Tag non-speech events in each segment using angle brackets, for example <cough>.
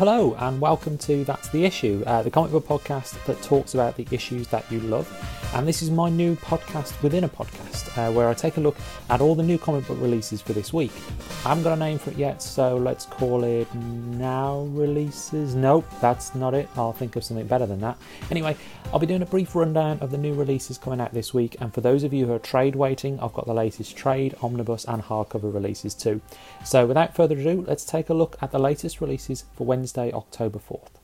hello, and welcome to That's the Issue, uh, the comic book podcast that talks about the issues that you love. And this is my new podcast within a podcast, uh, where I take a look at all the new comic book releases for this week. I haven't got a name for it yet, so let's call it Now Releases. Nope, that's not it. I'll think of something better than that. Anyway, I'll be doing a brief rundown of the new releases coming out this week, and for those of you who are trade waiting, I've got the latest trade, omnibus, and hardcover releases too. So without further ado, let's take a look at the latest releases for Wednesday, October 4th.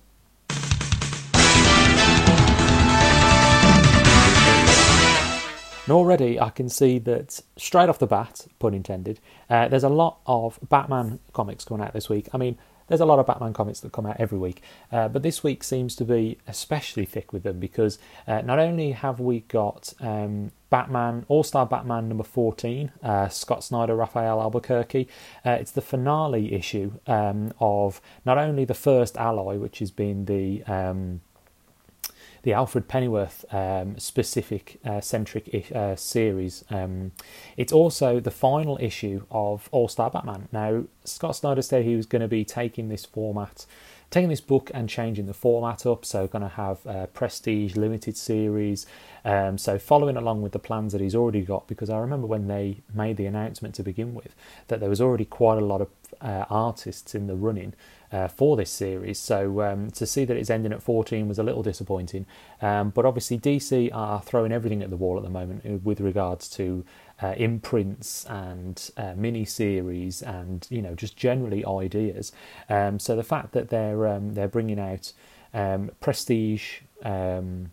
And already I can see that straight off the bat, pun intended, uh, there's a lot of Batman comics coming out this week. I mean, there's a lot of Batman comics that come out every week, uh, but this week seems to be especially thick with them because uh, not only have we got um, Batman, All Star Batman number 14, uh, Scott Snyder, Rafael Albuquerque. Uh, it's the finale issue um, of not only the first Ally, which has been the. Um, the Alfred Pennyworth um, specific uh, centric uh, series. Um, it's also the final issue of All Star Batman. Now, Scott Snyder said he was going to be taking this format, taking this book and changing the format up. So, going to have a Prestige limited series. Um, so, following along with the plans that he's already got, because I remember when they made the announcement to begin with that there was already quite a lot of uh, artists in the running uh, for this series. So um, to see that it's ending at 14 was a little disappointing. Um, but obviously, DC are throwing everything at the wall at the moment uh, with regards to uh, imprints and uh, mini series and you know just generally ideas. Um, so the fact that they're um, they're bringing out um, prestige um,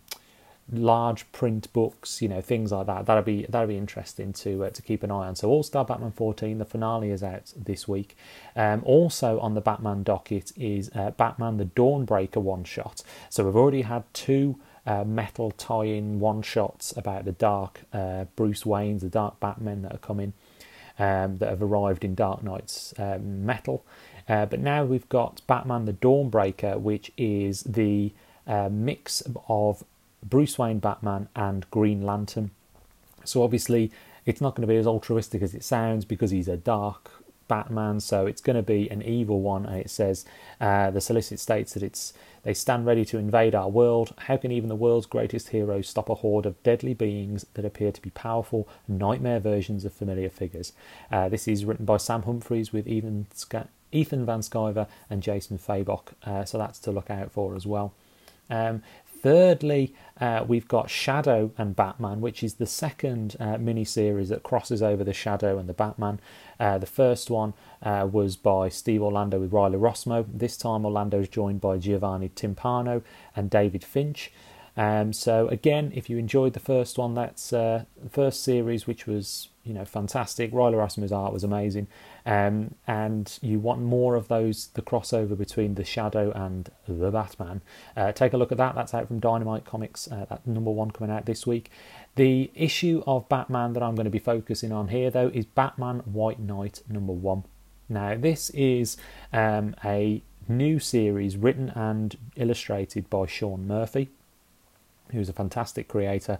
large print books, you know, things like that. That'll be that'll be interesting to uh, to keep an eye on. So All Star Batman 14, the finale is out this week. Um, also on the Batman docket is uh, Batman the Dawnbreaker one shot. So we've already had two. Uh, metal tie-in one shots about the dark uh, Bruce Wayne's, the dark Batman that are coming, um, that have arrived in Dark Nights um, metal. Uh, but now we've got Batman the Dawnbreaker, which is the uh, mix of Bruce Wayne Batman and Green Lantern. So obviously it's not going to be as altruistic as it sounds because he's a dark Batman, so it's going to be an evil one. And it says uh, the solicit states that it's they stand ready to invade our world. How can even the world's greatest heroes stop a horde of deadly beings that appear to be powerful nightmare versions of familiar figures? Uh, this is written by Sam Humphries with Ethan, Ethan Van Sciver and Jason Fabok, uh, so that's to look out for as well. Um, Thirdly, uh, we've got Shadow and Batman, which is the second uh, mini series that crosses over the Shadow and the Batman. Uh, the first one uh, was by Steve Orlando with Riley Rossmo. This time, Orlando is joined by Giovanni Timpano and David Finch. Um, so again, if you enjoyed the first one, that's uh, the first series, which was you know fantastic. Riley Rossmo's art was amazing, um, and you want more of those, the crossover between the Shadow and the Batman. Uh, take a look at that. That's out from Dynamite Comics. Uh, that number one coming out this week. The issue of Batman that I'm going to be focusing on here, though, is Batman White Knight number one. Now, this is um, a new series written and illustrated by Sean Murphy who's a fantastic creator.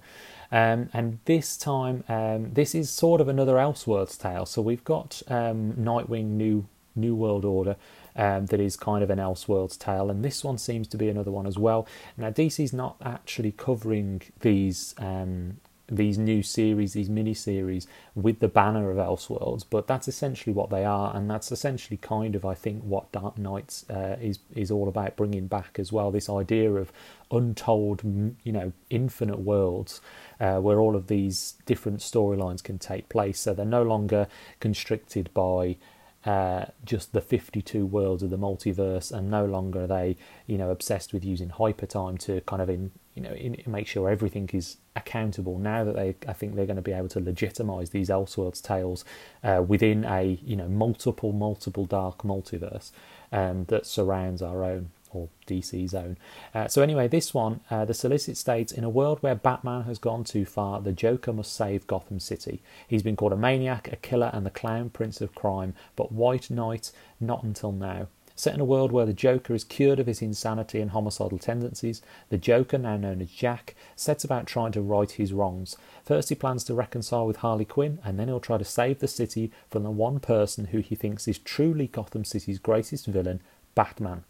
Um, and this time, um, this is sort of another Elseworlds tale. So we've got um, Nightwing New New World Order um, that is kind of an Elseworlds tale, and this one seems to be another one as well. Now DC's not actually covering these um, these new series, these mini series, with the banner of Elseworlds, but that's essentially what they are, and that's essentially kind of, I think, what Dark Nights uh, is is all about, bringing back as well. This idea of untold, you know, infinite worlds uh, where all of these different storylines can take place. So they're no longer constricted by uh, just the 52 worlds of the multiverse, and no longer are they, you know, obsessed with using hypertime to kind of in, you know, in, make sure everything is accountable. Now that they, I think they're going to be able to legitimize these Elseworlds tales uh, within a, you know, multiple, multiple dark multiverse um, that surrounds our own or DC zone. Uh, so anyway, this one, uh, the solicit states, in a world where Batman has gone too far, the Joker must save Gotham City. He's been called a maniac, a killer, and the clown prince of crime, but White Knight, not until now. Set in a world where the Joker is cured of his insanity and homicidal tendencies, the Joker, now known as Jack, sets about trying to right his wrongs. First, he plans to reconcile with Harley Quinn, and then he'll try to save the city from the one person who he thinks is truly Gotham City's greatest villain, Batman.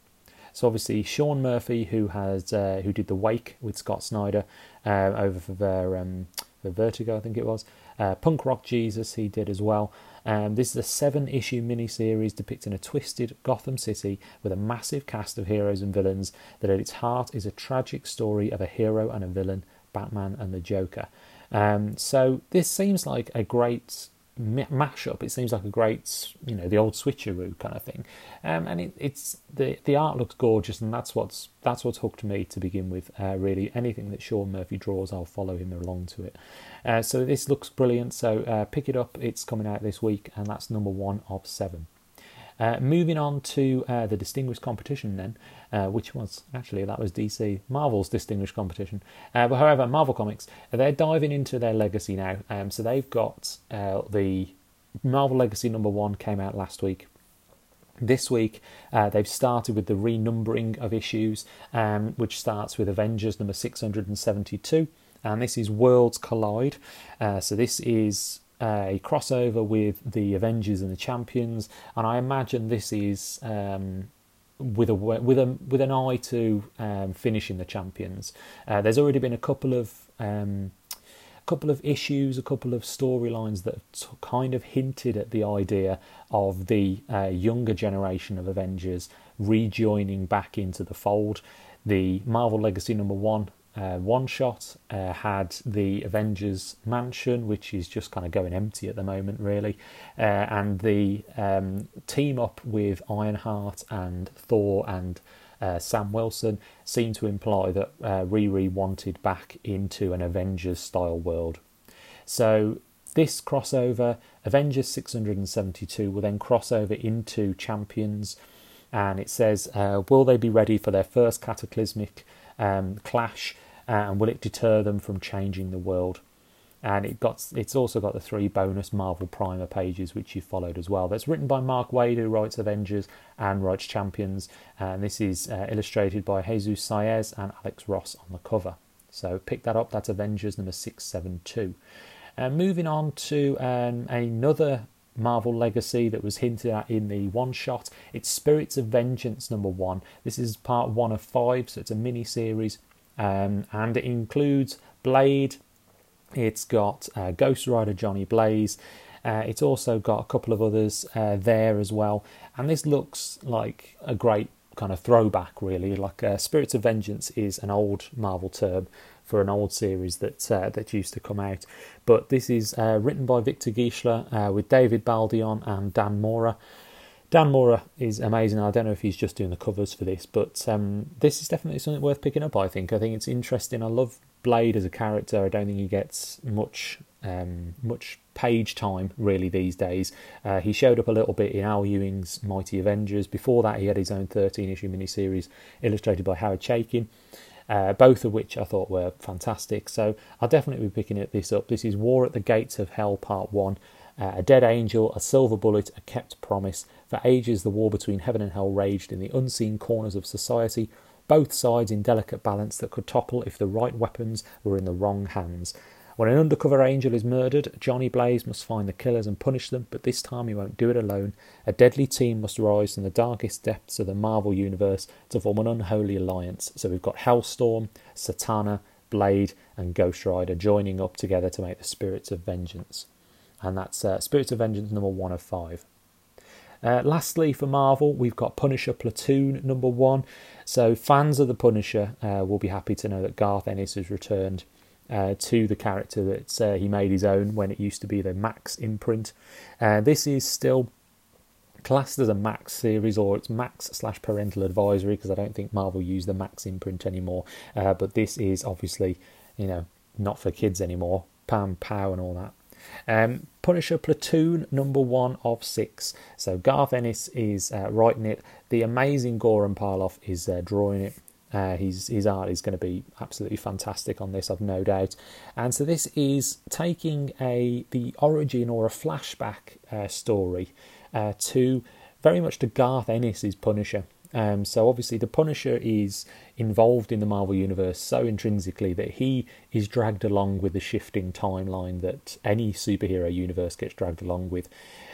So obviously Sean Murphy, who has uh, who did the Wake with Scott Snyder uh, over for their, um, for Vertigo, I think it was. Uh, Punk Rock Jesus, he did as well. Um, this is a seven issue miniseries depicting a twisted Gotham City with a massive cast of heroes and villains that at its heart is a tragic story of a hero and a villain, Batman and the Joker. Um, so this seems like a great mashup. It seems like a great, you know, the old switcheroo kind of thing. Um, and it, it's the the art looks gorgeous, and that's what's that's what's hooked me to begin with. Uh, really, anything that Sean Murphy draws, I'll follow him along to it. Uh, so this looks brilliant. So uh, pick it up. It's coming out this week, and that's number one of seven. Uh, moving on to uh, the distinguished competition, then, uh, which was actually that was DC Marvel's distinguished competition. Uh, but however, Marvel Comics they're diving into their legacy now. Um, so they've got uh, the Marvel Legacy number one came out last week. This week, uh, they've started with the renumbering of issues, um, which starts with Avengers number 672, and this is Worlds Collide. so, this is a crossover with the Avengers and the Champions, and I imagine this is um, with a with a with an eye to um, finishing the Champions. Uh, there's already been a couple of um, a couple of issues, a couple of storylines that kind of hinted at the idea of the uh, younger generation of Avengers rejoining back into the fold. The Marvel Legacy number one uh, one shot uh, had the Avengers mansion, which is just kind of going empty at the moment, really, uh, and the um, team up with Ironheart and Thor and uh, Sam Wilson seemed to imply that uh, Riri wanted back into an Avengers style world. So this crossover, Avengers 672, will then cross over into Champions, and it says, uh, will they be ready for their first cataclysmic um, clash? Uh, and will it deter them from changing the world? And it got it's also got the three bonus Marvel Primer pages which you followed as well. That's written by Mark Waid, who writes Avengers and writes Champions, and this is uh, illustrated by Jesus Saiz and Alex Ross on the cover. So pick that up. That's Avengers number six seven two. Uh, moving on to um, another Marvel Legacy that was hinted at in the one shot. It's Spirits of Vengeance number one. This is part one of five, so it's a mini series um, and it includes Blade. It's got uh, Ghost Rider Johnny Blaze. Uh, it's also got a couple of others uh, there as well, and this looks like a great kind of throwback, really. Like uh, Spirits of Vengeance is an old Marvel term for an old series that uh, that used to come out, but this is uh, written by Victor Gischler uh, with David Baldeón and Dan Mora. Dan Mora is amazing. I don't know if he's just doing the covers for this, but um, this is definitely something worth picking up. I think. I think it's interesting. I love Blade as a character. I don't think he gets much um, much page time really these days. Uh, he showed up a little bit in Al Ewing's Mighty Avengers. Before that, he had his own 13 issue miniseries illustrated by Howard Chaykin. Uh, both of which I thought were fantastic. So I'll definitely be picking this up. This is War at the Gates of Hell Part 1. Uh, a dead angel, a silver bullet, a kept promise. For ages, the war between heaven and hell raged in the unseen corners of society, both sides in delicate balance that could topple if the right weapons were in the wrong hands. When an undercover angel is murdered, Johnny Blaze must find the killers and punish them, but this time he won't do it alone. A deadly team must rise from the darkest depths of the Marvel Universe to form an unholy alliance. So we've got Hellstorm, Satana, Blade, and Ghost Rider joining up together to make the Spirits of Vengeance and that's uh, Spirits of Vengeance number one of five. Uh, lastly, for Marvel, we've got Punisher Platoon number one. So, fans of the Punisher uh, will be happy to know that Garth Ennis has returned uh, to the character that uh, he made his own when it used to be the Max imprint. Uh, this is still classed as a Max series or it's Max slash parental advisory because I don't think Marvel use the Max imprint anymore. Uh, but this is obviously, you know, not for kids anymore. Pam, pow, and all that. Um, Punisher Platoon number one of six. So Garth Ennis is uh, writing it. The amazing Goran Parlov is uh, drawing it. Uh, his his art is going to be absolutely fantastic on this, I've no doubt. And so this is taking a the origin or a flashback uh, story uh, to very much to Garth Ennis's Punisher. Um, so obviously, the Punisher is involved in the Marvel universe so intrinsically that he is dragged along with the shifting timeline that any superhero universe gets dragged along with.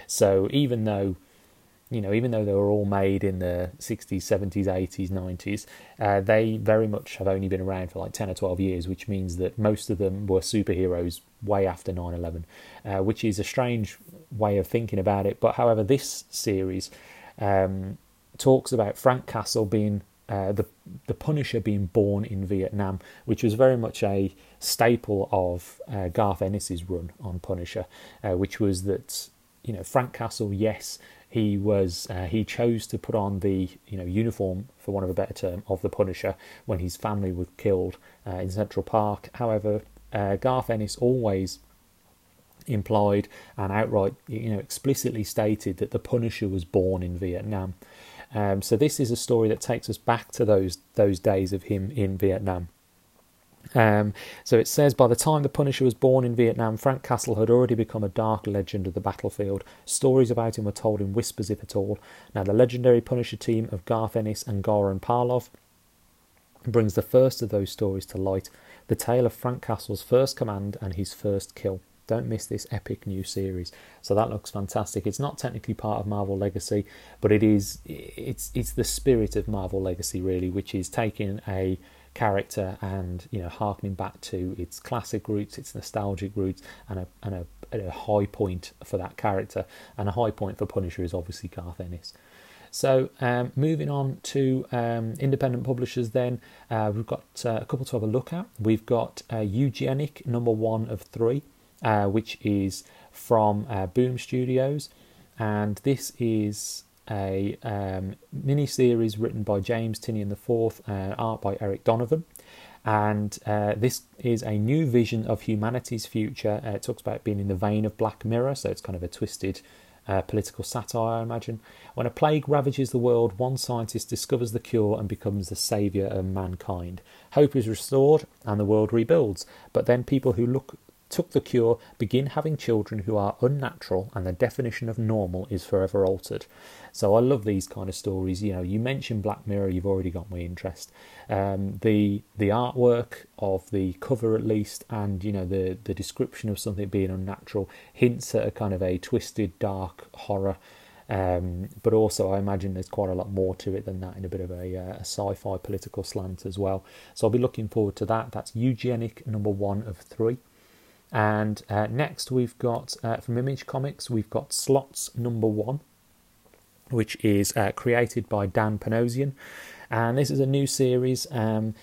So even though you know, even though they were all made in the 60s, 70s, 80s, 90s, uh, they very much have only been around for like 10 or 12 years, which means that most of them were superheroes way after 9 11, uh, which is a strange way of thinking about it. But however, this series um, talks about Frank Castle being uh, the the Punisher being born in Vietnam, which was very much a staple of uh, Garth Ennis's run on Punisher, uh, which was that you know Frank Castle, yes, he was uh, he chose to put on the you know uniform for one of a better term of the Punisher when his family was killed uh, in Central Park. However, uh, Garth Ennis always implied and outright you know explicitly stated that the Punisher was born in Vietnam. Um, so this is a story that takes us back to those those days of him in Vietnam. Um, so it says by the time the Punisher was born in Vietnam, Frank Castle had already become a dark legend of the battlefield. Stories about him were told in whispers, if at all. Now, the legendary Punisher team of Garth Ennis and Goran Parlov brings the first of those stories to light the tale of Frank Castle's first command and his first kill. Don't miss this epic new series. So that looks fantastic. It's not technically part of Marvel Legacy, but it is. It's it's the spirit of Marvel Legacy really, which is taking a character and you know harkening back to its classic roots, its nostalgic roots, and a and a, a high point for that character. And a high point for Punisher is obviously Garth Ennis. So um, moving on to um, independent publishers, then uh, we've got uh, a couple to have a look at. We've got uh, Eugenic number one of three, uh, which is from uh, Boom Studios, and this is a um, mini series written by James Tynion IV and art by Eric Donovan. And uh, this is a new vision of humanity's future. Uh, it talks about being in the vein of Black Mirror, so it's kind of a twisted uh, political satire, I imagine. When a plague ravages the world, one scientist discovers the cure and becomes the saviour of mankind. Hope is restored and the world rebuilds, but then people who look took the cure begin having children who are unnatural and the definition of normal is forever altered. So I love these kind of stories. You know, you mentioned Black Mirror, you've already got my interest. Um, the the artwork of the cover, at least, and you know the the description of something being unnatural hints at a kind of a twisted, dark horror. Um, but also, I imagine there's quite a lot more to it than that in a bit of a, uh, a sci-fi political slant as well. So I'll be looking forward to that. That's Eugenic number one of three. And uh, next, we've got uh, from Image Comics, we've got Slots number one, which is uh, created by Dan Panosian, and this is a new series. Um,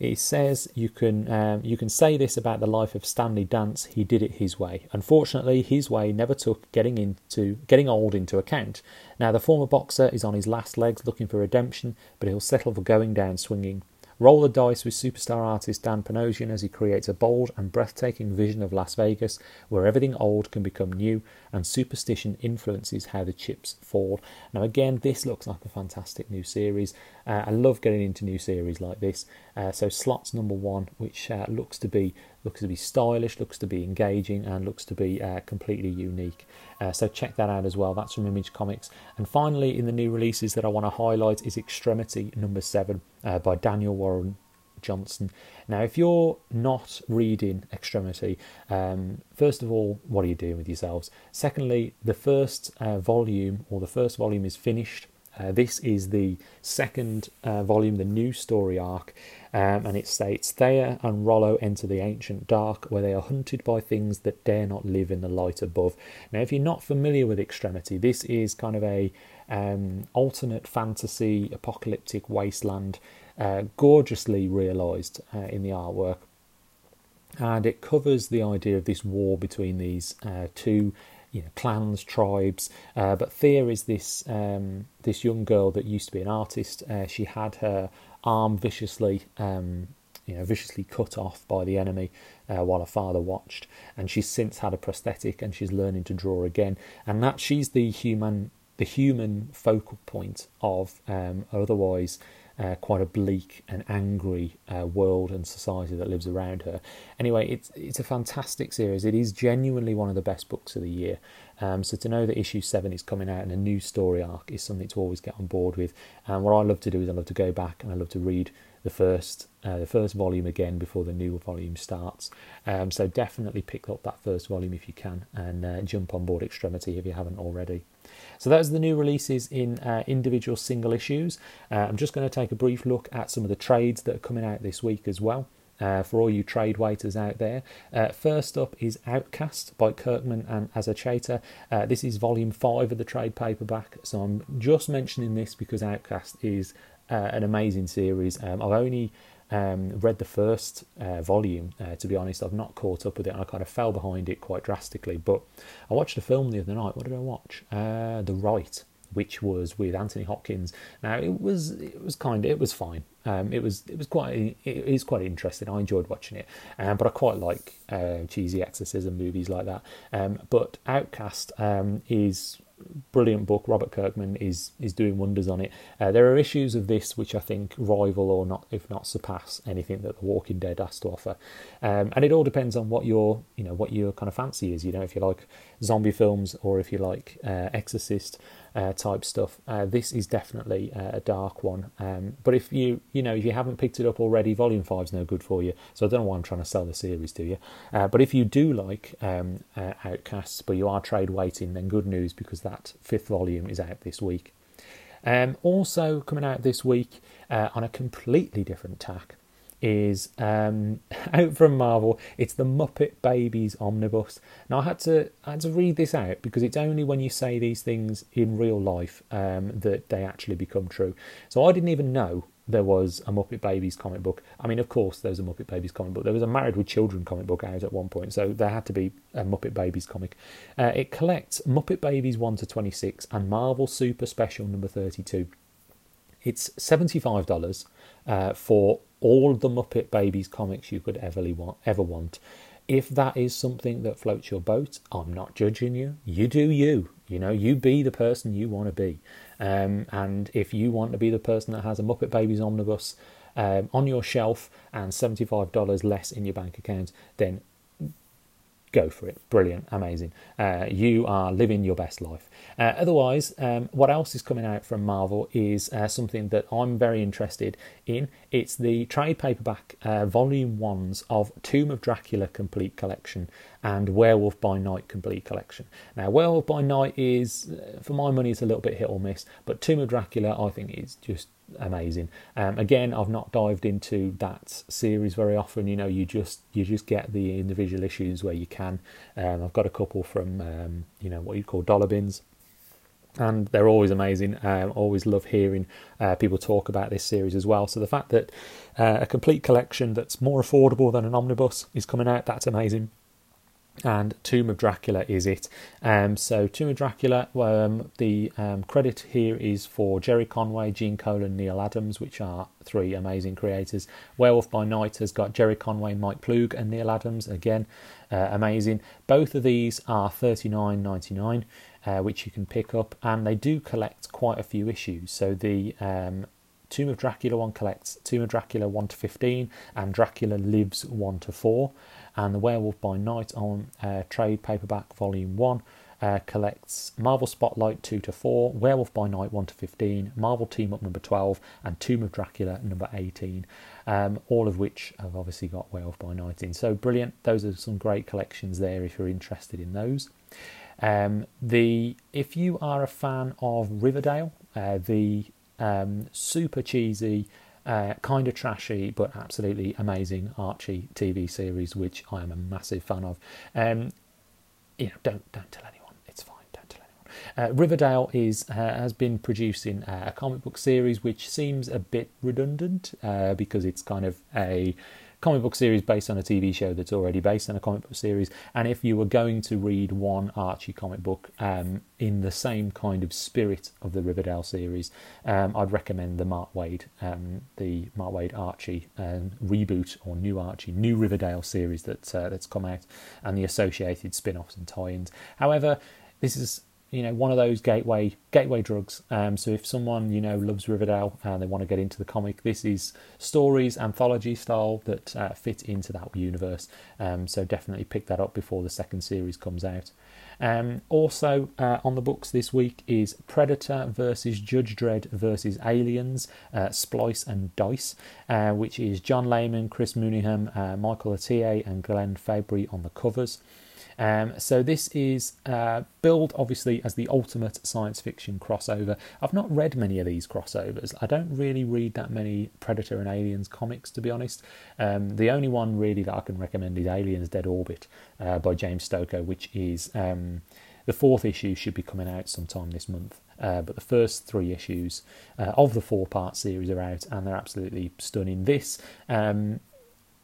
it says you can um, you can say this about the life of Stanley Dance. He did it his way. Unfortunately, his way never took getting into getting old into account. Now the former boxer is on his last legs, looking for redemption, but he'll settle for going down swinging. Roll the dice with superstar artist Dan Panosian as he creates a bold and breathtaking vision of Las Vegas where everything old can become new and superstition influences how the chips fall. Now, again, this looks like a fantastic new series. Uh, I love getting into new series like this. Uh, so, slots number one, which uh, looks to be looks to be stylish, looks to be engaging, and looks to be uh, completely unique. Uh, so check that out as well. That's from Image Comics. And finally, in the new releases that I want to highlight is Extremity number seven uh, by Daniel Warren Johnson. Now, if you're not reading Extremity, um, first of all, what are you doing with yourselves? Secondly, the first uh, volume or the first volume is finished. Uh, this is the second uh, volume, the new story arc, um, and it states Thea and Rollo enter the ancient dark where they are hunted by things that dare not live in the light above. Now, if you're not familiar with Extremity, this is kind of a um, alternate fantasy apocalyptic wasteland, uh, gorgeously realised uh, in the artwork. And it covers the idea of this war between these uh, two you know, clans, tribes. Uh, but Thea is this um, this young girl that used to be an artist. Uh, she had her arm viciously, um, you know, viciously cut off by the enemy uh, while her father watched, and she's since had a prosthetic and she's learning to draw again. And that she's the human, the human focal point of um, otherwise uh, quite a bleak and angry uh, world and society that lives around her. Anyway, it's it's a fantastic series. It is genuinely one of the best books of the year. Um, so to know that issue seven is coming out and a new story arc is something to always get on board with. And what I love to do is I love to go back and I love to read the first uh, the first volume again before the new volume starts. Um, so definitely pick up that first volume if you can, and uh, jump on board Extremity if you haven't already. So those are the new releases in uh, individual single issues. Uh, I'm just going to take a brief look at some of the trades that are coming out this week as well. Uh, for all you trade waiters out there. Uh, first up is Outcast by Kirkman and Azaceta. This is volume five of the trade paperback, so I'm just mentioning this because Outcast is uh, an amazing series. Um, I've only um, read the first uh, volume, uh, to be honest. I've not caught up with it, and I kind of fell behind it quite drastically. But I watched a film the other night. What did I watch? The Rite which was with Anthony Hopkins. Now it was it was kind of it was fine. Um, it was it was quite it is quite interesting. I enjoyed watching it, um, but I quite like uh, cheesy exorcism movies like that. Um, but Outcast um, is brilliant book. Robert Kirkman is is doing wonders on it. Uh, there are issues of this which I think rival or not, if not surpass anything that The Walking Dead has to offer. Um, and it all depends on what your you know what your kind of fancy is. You know, if you like zombie films or if you like uh, Exorcist uh, type stuff. Uh, this is definitely uh, a dark one. Um, but if you you know if you haven't picked it up already, Volume Five is no good for you. So I don't know why I'm trying to sell the series to you. Uh, but if you do like um, uh, Outcasts, but you are trade waiting, then good news because that fifth volume is out this week. Um, also coming out this week uh, on a completely different tack is um, <laughs> out from Marvel. It's the Muppet Babies omnibus. Now I had to I had to read this out because it's only when you say these things in real life um, that they actually become true. So I didn't even know there was a Muppet Babies comic book. I mean, of course, there's a Muppet Babies comic book. There was a Married with Children comic book out at one point, so there had to be a Muppet Babies comic. Uh, it collects Muppet Babies 1 to 26 and Marvel Super Special number 32. It's $75 uh, for all the Muppet Babies comics you could ever want. Ever want. If that is something that floats your boat, I'm not judging you. You do you. You know, you be the person you want to be. Um, and if you want to be the person that has a Muppet Babies omnibus um, on your shelf and $75 less in your bank account, then go for it. Brilliant, amazing. Uh, you are living your best life. Uh, otherwise, um, what else is coming out from Marvel is uh, something that I'm very interested in. It's the trade paperback uh, volume ones of Tomb of Dracula complete collection and Werewolf by Night complete collection. Now, Werewolf by Night is, uh, for my money, it's a little bit hit or miss, but Tomb of Dracula, I think, is just amazing. Um, again, I've not dived into that series very often. You know, you just you just get the individual issues where you can. Um, I've got a couple from um, you know what you call dollar bins and they're always amazing. Um, always love hearing uh, people talk about this series as well. So the fact that uh, a complete collection that's more affordable than an omnibus is coming out, that's amazing and Tomb of Dracula is it. Um, so Tomb of Dracula, um, the um, credit here is for Gerry Conway, Gene Colan, Neal Adams, which are three amazing creators. Werewolf by Night has got Gerry Conway, Mike Ploog, and Neal Adams again, uh, amazing. Both of these are thirty nine ninety nine, uh, which you can pick up, and they do collect quite a few issues. So the um, Tomb of Dracula one collects Tomb of Dracula one to fifteen, and Dracula Lives one to four and The Werewolf by Night on uh, trade paperback volume 1 uh, collects Marvel Spotlight 2 to 4, Werewolf by Night 1 to 15, Marvel Team Up number 12, and Tomb of Dracula number 18. Um, all of which have obviously got Werewolf by Night in. So brilliant. Those are some great collections there if you're interested in those. Um, the if you are a fan of Riverdale, uh, the um, super cheesy uh, kind of trashy but absolutely amazing Archie TV series, which I am a massive fan of. Um, you know, don't don't tell anyone. It's fine. Don't tell anyone. Uh, Riverdale is uh, has been producing a comic book series which seems a bit redundant uh, because it's kind of a comic book series based on a TV show that's already based on a comic book series. And if you were going to read one Archie comic book um, in the same kind of spirit of the Riverdale series, um, I'd recommend the Mark Waid, um, the Mark Waid Archie um, reboot or new Archie, new Riverdale series that uh, that's come out, and the associated spin-offs and tie-ins. However, this is you know one of those gateway gateway drugs. Um, so if someone you know loves Riverdale and they want to get into the comic, this is stories anthology style that uh, fit into that universe. Um, so definitely pick that up before the second series comes out. Um, also uh, on the books this week is Predator versus Judge Dredd versus Aliens, uh, Splice and Dice, uh, which is John Layman, Chris Mooneyham, uh, Michael Atiyeh, and Glenn Fabry on the covers. Um, so this is uh, billed obviously as the ultimate science fiction crossover. I've not read many of these crossovers. I don't really read that many Predator and Aliens comics, to be honest. Um, the only one really that I can recommend is Aliens Dead Orbit uh, by James Stokoe, which is um, the fourth issue should be coming out sometime this month. Uh, but the first three issues uh, of the four part series are out and they're absolutely stunning. This, um,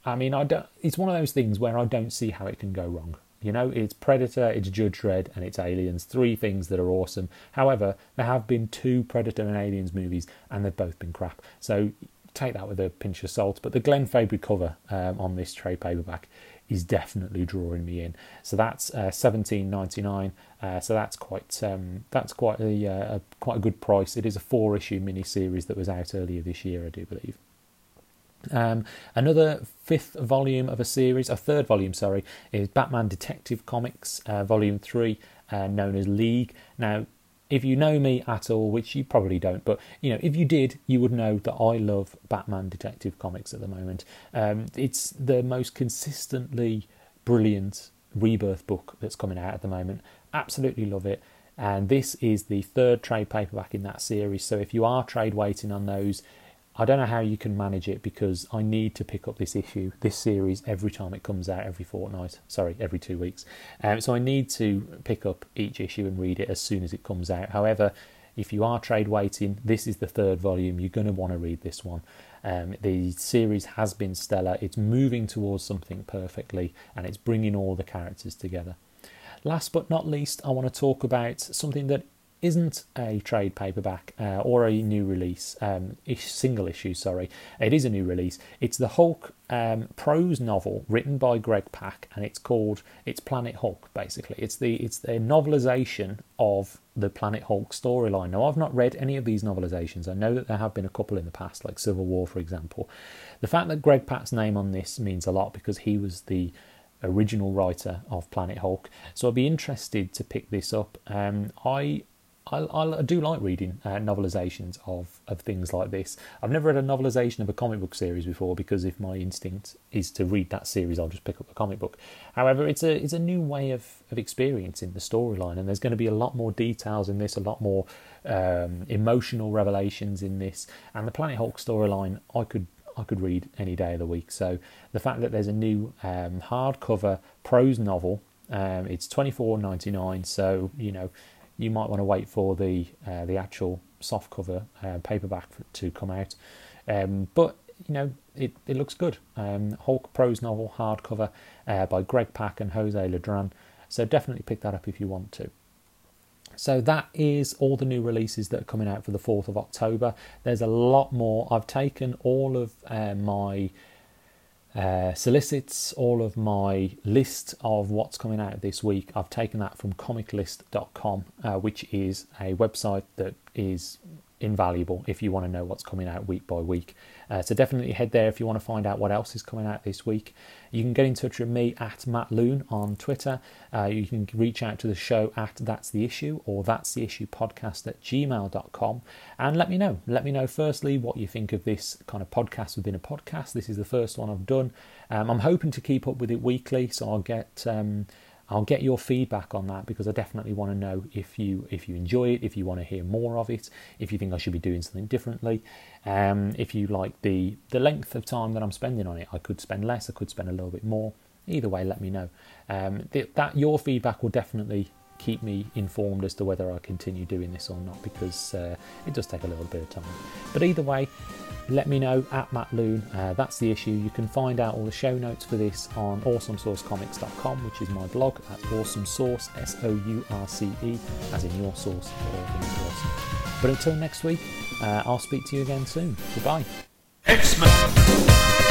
I mean, I don't, it's one of those things where I don't see how it can go wrong. You know, it's Predator, it's Judge Dredd, and it's Aliens. Three things that are awesome. However, there have been two Predator and Aliens movies, and they've both been crap. So take that with a pinch of salt. But the Glenn Fabry cover um, on this trade paperback is definitely drawing me in. So that's uh, seventeen ninety nine. Uh, so that's quite um, that's quite a, uh, quite a good price. It is a four issue mini series that was out earlier this year, I do believe. Um, another fifth volume of a series, a third volume, sorry, is Batman Detective Comics, uh, Volume 3, uh, known as League. Now, if you know me at all, which you probably don't, but you know, if you did, you would know that I love Batman Detective Comics at the moment. Um, it's the most consistently brilliant rebirth book that's coming out at the moment. Absolutely love it. And this is the third trade paperback in that series. So if you are trade waiting on those, I don't know how you can manage it because I need to pick up this issue, this series, every time it comes out, every fortnight. Sorry, every two weeks. Um, so I need to pick up each issue and read it as soon as it comes out. However, if you are trade waiting, this is the third volume. You're going to want to read this one. Um, the series has been stellar. It's moving towards something perfectly, and it's bringing all the characters together. Last but not least, I want to talk about something that isn't a trade paperback uh, or a new release, um, single issue, sorry. It is a new release. It's the Hulk um, prose novel written by Greg Pak, and it's called It's Planet Hulk. Basically, it's the it's the novelization of the Planet Hulk storyline. Now, I've not read any of these novelizations. I know that there have been a couple in the past, like Civil War, for example. The fact that Greg Pak's name on this means a lot because he was the original writer of Planet Hulk. So I'd be interested to pick this up. Um, I I, I, do like reading uh, novelizations of, of things like this. I've never read a novelization of a comic book series before because if my instinct is to read that series, I'll just pick up the comic book. However, it's a it's a new way of, of experiencing the storyline, and there's going to be a lot more details in this, a lot more um, emotional revelations in this, and the Planet Hulk storyline. I could I could read any day of the week. So the fact that there's a new um, hardcover prose novel, um, it's twenty four ninety nine. So you know you might want to wait for the uh, the actual soft cover uh, paperback to come out. Um, but you know, it, it looks good. Um, Hulk prose novel hardcover uh, by Greg Pak and Jose Ledran. So definitely pick that up if you want to. So that is all the new releases that are coming out for the 4th of October. There's a lot more. I've taken all of uh, my uh, solicits all of my list of what's coming out this week. I've taken that from comiclist.com, uh, which is a website that is invaluable if you want to know what's coming out week by week. Uh, so definitely head there if you want to find out what else is coming out this week. You can get in touch with me at Matt Lune on Twitter. Uh, you can reach out to the show at That's the Issue or That's the Issue podcast at gmail.com and let me know. Let me know firstly what you think of this kind of podcast within a podcast. This is the first one I've done. Um, I'm hoping to keep up with it weekly, so I'll get. Um, I'll get your feedback on that because I definitely want to know if you if you enjoy it, if you want to hear more of it, if you think I should be doing something differently, um, if you like the the length of time that I'm spending on it. I could spend less, I could spend a little bit more. Either way, let me know. Um, th- that your feedback will definitely keep me informed as to whether I continue doing this or not because uh, it does take a little bit of time. But either way, let me know at Matt Lune. Uh, that's the issue. You can find out all the show notes for this on awesomesourcecomics.com, which is my blog. That's awesome source, S O U R C E, as in your source awesome. But until next week, uh, I'll speak to you again soon. Goodbye. X-Men.